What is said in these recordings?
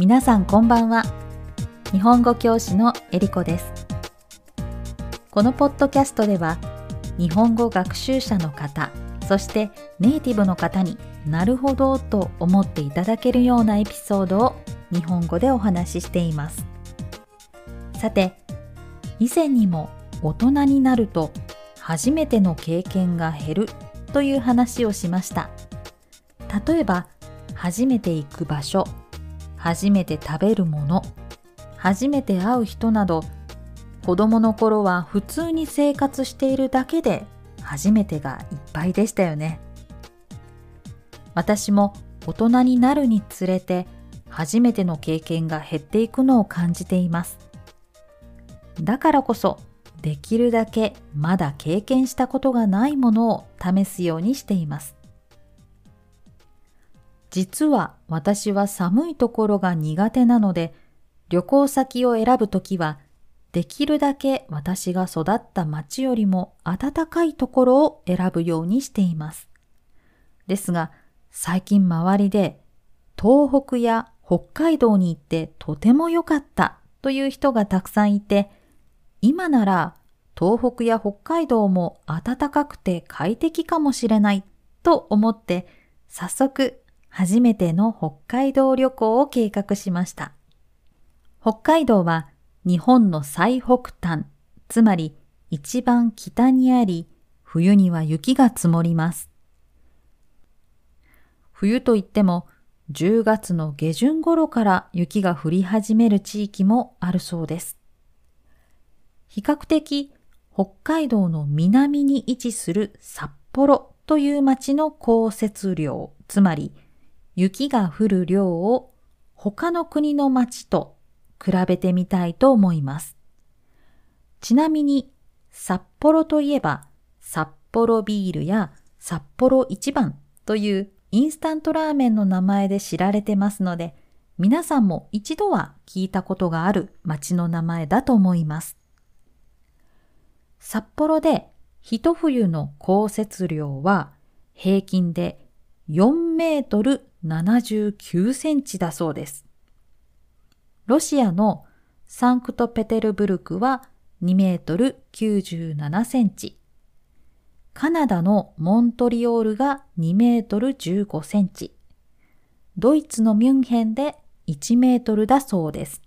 皆さんこんばんは。日本語教師のえりこです。このポッドキャストでは日本語学習者の方そしてネイティブの方になるほどと思っていただけるようなエピソードを日本語でお話ししています。さて以前にも大人になると初めての経験が減るという話をしました。例えば初めて行く場所初めて食べるもの。初めて会う人など子供の頃は普通に生活しているだけで初めてがいっぱいでしたよね。私も大人になるにつれて初めての経験が減っていくのを感じています。だからこそできるだけまだ経験したことがないものを試すようにしています。実は私は寒いところが苦手なので旅行先を選ぶときはできるだけ私が育った町よりも暖かいところを選ぶようにしています。ですが最近周りで東北や北海道に行ってとても良かったという人がたくさんいて今なら東北や北海道も暖かくて快適かもしれないと思って早速初めての北海道旅行を計画しました。北海道は日本の最北端、つまり一番北にあり、冬には雪が積もります。冬といっても10月の下旬頃から雪が降り始める地域もあるそうです。比較的北海道の南に位置する札幌という町の降雪量、つまり雪が降る量を他の国の町と比べてみたいと思います。ちなみに札幌といえば札幌ビールや札幌一番というインスタントラーメンの名前で知られてますので皆さんも一度は聞いたことがある町の名前だと思います。札幌で一冬の降雪量は平均で4メートル79センチだそうです。ロシアのサンクトペテルブルクは2メートル97センチ。カナダのモントリオールが2メートル15センチ。ドイツのミュンヘンで1メートルだそうです。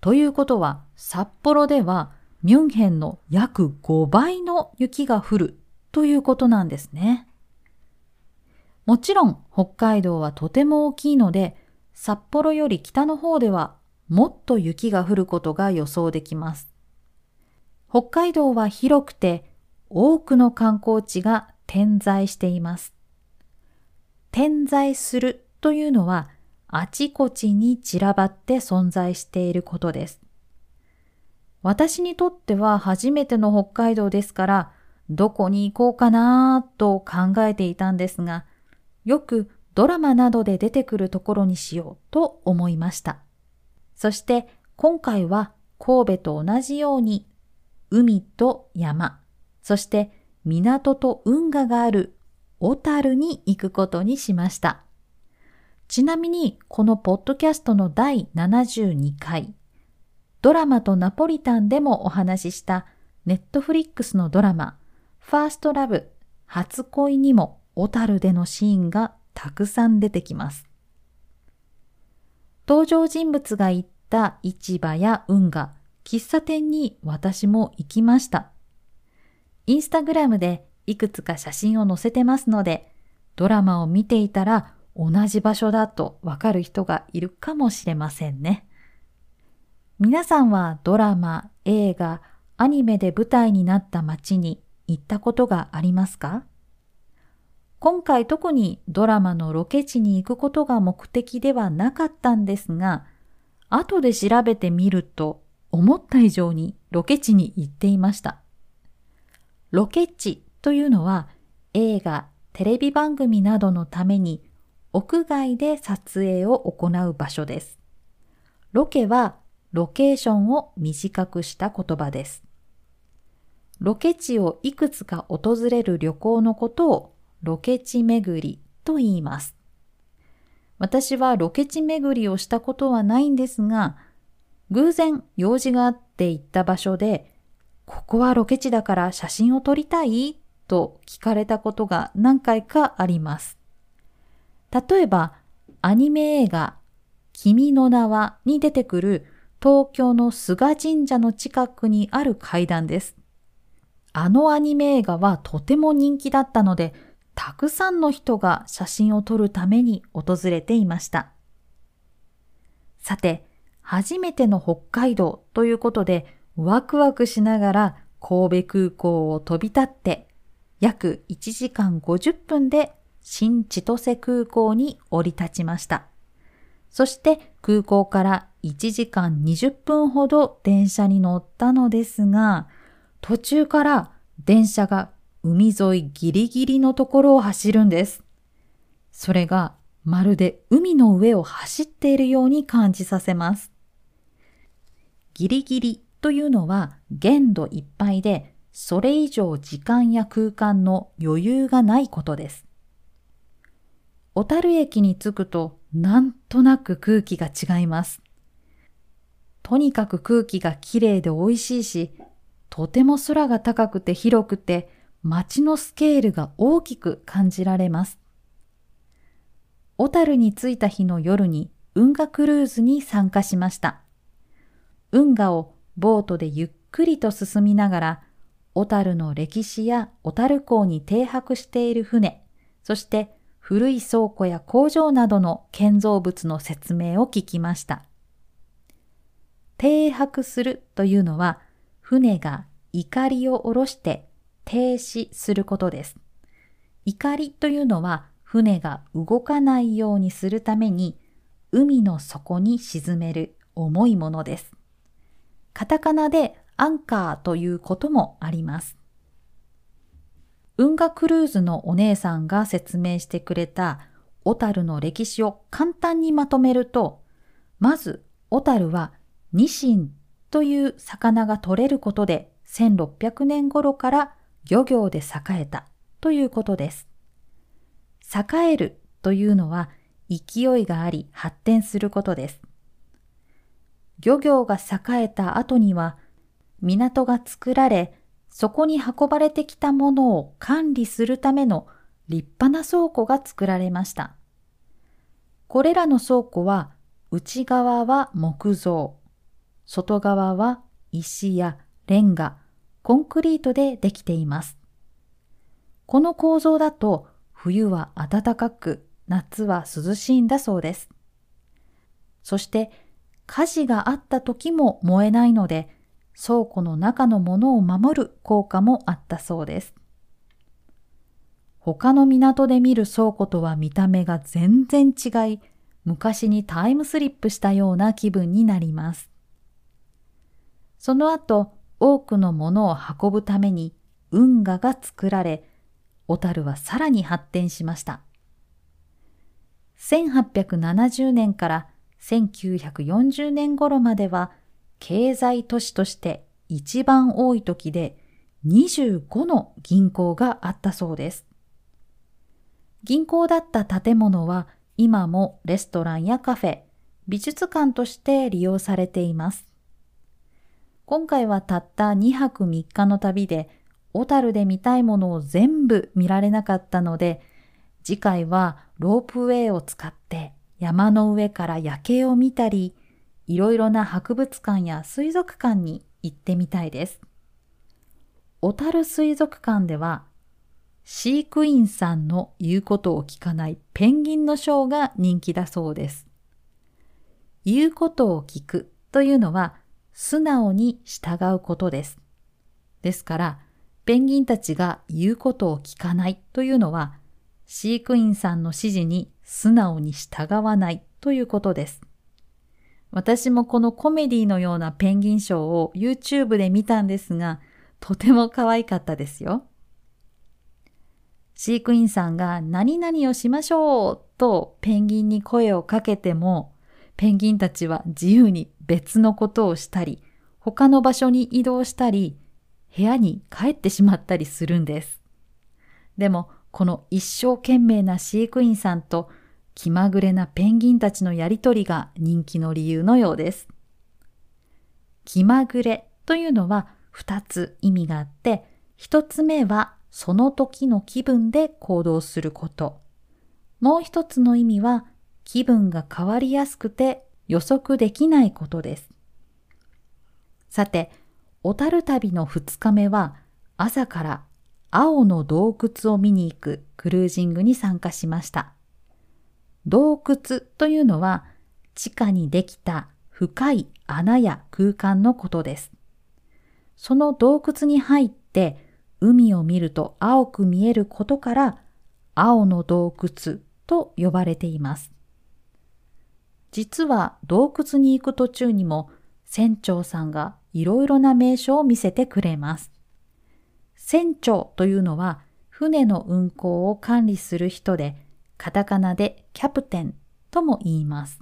ということは札幌ではミュンヘンの約5倍の雪が降るということなんですね。もちろん北海道はとても大きいので札幌より北の方ではもっと雪が降ることが予想できます。北海道は広くて多くの観光地が点在しています。点在するというのはあちこちに散らばって存在していることです。私にとっては初めての北海道ですからどこに行こうかなと考えていたんですがよくドラマなどで出てくるところにしようと思いました。そして今回は神戸と同じように海と山、そして港と運河がある小樽に行くことにしました。ちなみにこのポッドキャストの第72回、ドラマとナポリタンでもお話ししたネットフリックスのドラマ、ファーストラブ初恋にも小樽でのシーンがたくさん出てきます。登場人物が行った市場や運河、喫茶店に私も行きました。インスタグラムでいくつか写真を載せてますので、ドラマを見ていたら同じ場所だとわかる人がいるかもしれませんね。皆さんはドラマ、映画、アニメで舞台になった街に行ったことがありますか？今回特にドラマのロケ地に行くことが目的ではなかったんですが、後で調べてみると思った以上にロケ地に行っていました。ロケ地というのは映画、テレビ番組などのために屋外で撮影を行う場所です。ロケはロケーションを短くした言葉です。ロケ地をいくつか訪れる旅行のことをロケ地巡りと言います。私はロケ地巡りをしたことはないんですが、偶然用事があって行った場所で、ここはロケ地だから写真を撮りたいと聞かれたことが何回かあります。例えば、アニメ映画、君の名はに出てくる東京の菅神社の近くにある階段です。あのアニメ映画はとても人気だったので、たくさんの人が写真を撮るために訪れていました。さて、初めての北海道ということで、ワクワクしながら神戸空港を飛び立って、約1時間50分で新千歳空港に降り立ちました。そして空港から1時間20分ほど電車に乗ったのですが、途中から電車が海沿いギリギリのところを走るんです。それがまるで海の上を走っているように感じさせます。ギリギリというのは限度いっぱいでそれ以上時間や空間の余裕がないことです。小樽駅に着くとなんとなく空気が違います。とにかく空気がきれいで美味しいし、とても空が高くて広くて街のスケールが大きく感じられます。小樽に着いた日の夜に運河クルーズに参加しました。運河をボートでゆっくりと進みながら、小樽の歴史や小樽港に停泊している船、そして古い倉庫や工場などの建造物の説明を聞きました。停泊するというのは、船が怒りを下ろして停止することです。怒りというのは船が動かないようにするために海の底に沈める重いものです。カタカナでアンカーということもあります。運河クルーズのお姉さんが説明してくれた小樽の歴史を簡単にまとめると、まず小樽はニシンという魚が取れることで1600年頃から漁業で栄えたということです。栄えるというのは勢いがあり発展することです。漁業が栄えた後には港が作られ、そこに運ばれてきたものを管理するための立派な倉庫が作られました。これらの倉庫は内側は木造、外側は石やレンガ、コンクリートでできています。この構造だと冬は暖かく夏は涼しいんだそうです。そして火事があった時も燃えないので倉庫の中のものを守る効果もあったそうです。他の港で見る倉庫とは見た目が全然違い、昔にタイムスリップしたような気分になります。その後、多くのものを運ぶために運河が作られ、小樽はさらに発展しました。1870年から1940年頃までは経済都市として一番多い時で25の銀行があったそうです。銀行だった建物は今もレストランやカフェ、美術館として利用されています。今回はたった2泊3日の旅で、小樽で見たいものを全部見られなかったので、次回はロープウェイを使って山の上から夜景を見たり、いろいろな博物館や水族館に行ってみたいです。小樽水族館では、飼育員さんの言うことを聞かないペンギンのショーが人気だそうです。言うことを聞くというのは、素直に従うことです。ですから、ペンギンたちが言うことを聞かないというのは、飼育員さんの指示に素直に従わないということです。私もこのコメディのようなペンギンショーを YouTube で見たんですが、とても可愛かったですよ。飼育員さんが何々をしましょうとペンギンに声をかけても、ペンギンたちは自由に別のことをしたり、他の場所に移動したり、部屋に帰ってしまったりするんです。でも、この一生懸命な飼育員さんと気まぐれなペンギンたちのやりとりが人気の理由のようです。気まぐれというのは2つ意味があって、1つ目はその時の気分で行動すること。もう一つの意味は気分が変わりやすくて予測できないことです。さて、小樽旅の2日目は朝から青の洞窟を見に行くクルージングに参加しました。洞窟というのは地下にできた深い穴や空間のことです。その洞窟に入って海を見ると青く見えることから青の洞窟と呼ばれています。実は洞窟に行く途中にも船長さんがいろいろな名所を見せてくれます。船長というのは船の運航を管理する人で、カタカナでキャプテンとも言います。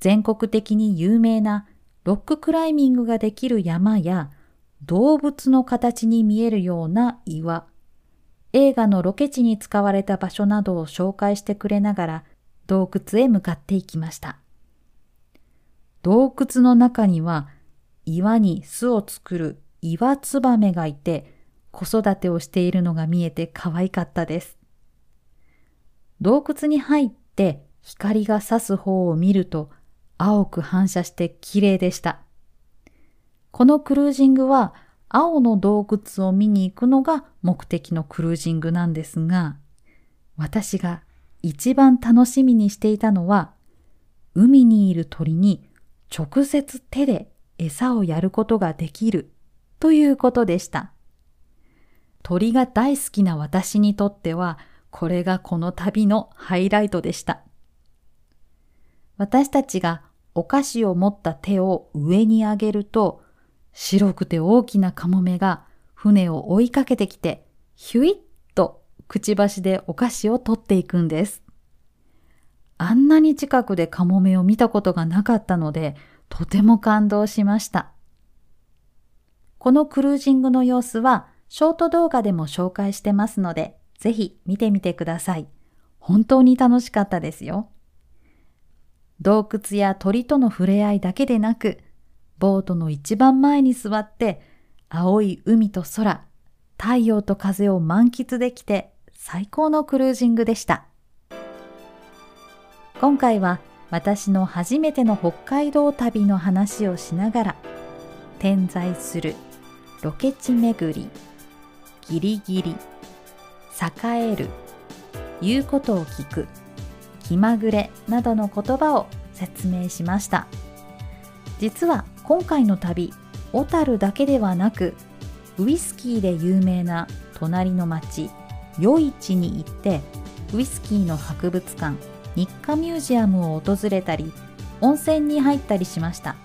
全国的に有名なロッククライミングができる山や動物の形に見えるような岩、映画のロケ地に使われた場所などを紹介してくれながら洞窟へ向かっていきました。洞窟の中には岩に巣を作る岩ツバメがいて子育てをしているのが見えて可愛かったです。洞窟に入って光が差す方を見ると青く反射して綺麗でした。このクルージングは青の洞窟を見に行くのが目的のクルージングなんですが、私が一番楽しみにしていたのは、海にいる鳥に直接手で餌をやることができるということでした。鳥が大好きな私にとっては、これがこの旅のハイライトでした。私たちがお菓子を持った手を上に上げると、白くて大きなカモメが船を追いかけてきて、ヒュイッくちばしでお菓子を取っていくんです。あんなに近くでカモメを見たことがなかったので、とても感動しました。このクルージングの様子は、ショート動画でも紹介してますので、ぜひ見てみてください。本当に楽しかったですよ。洞窟や鳥との触れ合いだけでなく、ボートの一番前に座って、青い海と空、太陽と風を満喫できて最高のクルージングでした。今回は私の初めての北海道旅の話をしながら、点在するロケ地巡り、ギリギリ、栄える、言うことを聞く、気まぐれなどの言葉を説明しました。実は今回の旅小樽だけではなくウイスキーで有名な隣の町余市に行ってウイスキーの博物館日課ミュージアムを訪れたり温泉に入ったりしました。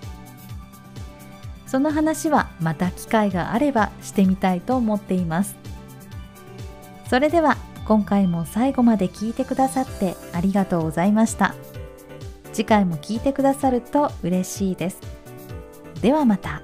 その話はまた機会があればしてみたいと思っています。それでは今回も最後まで聞いてくださってありがとうございました。次回も聞いてくださると嬉しいです。ではまた。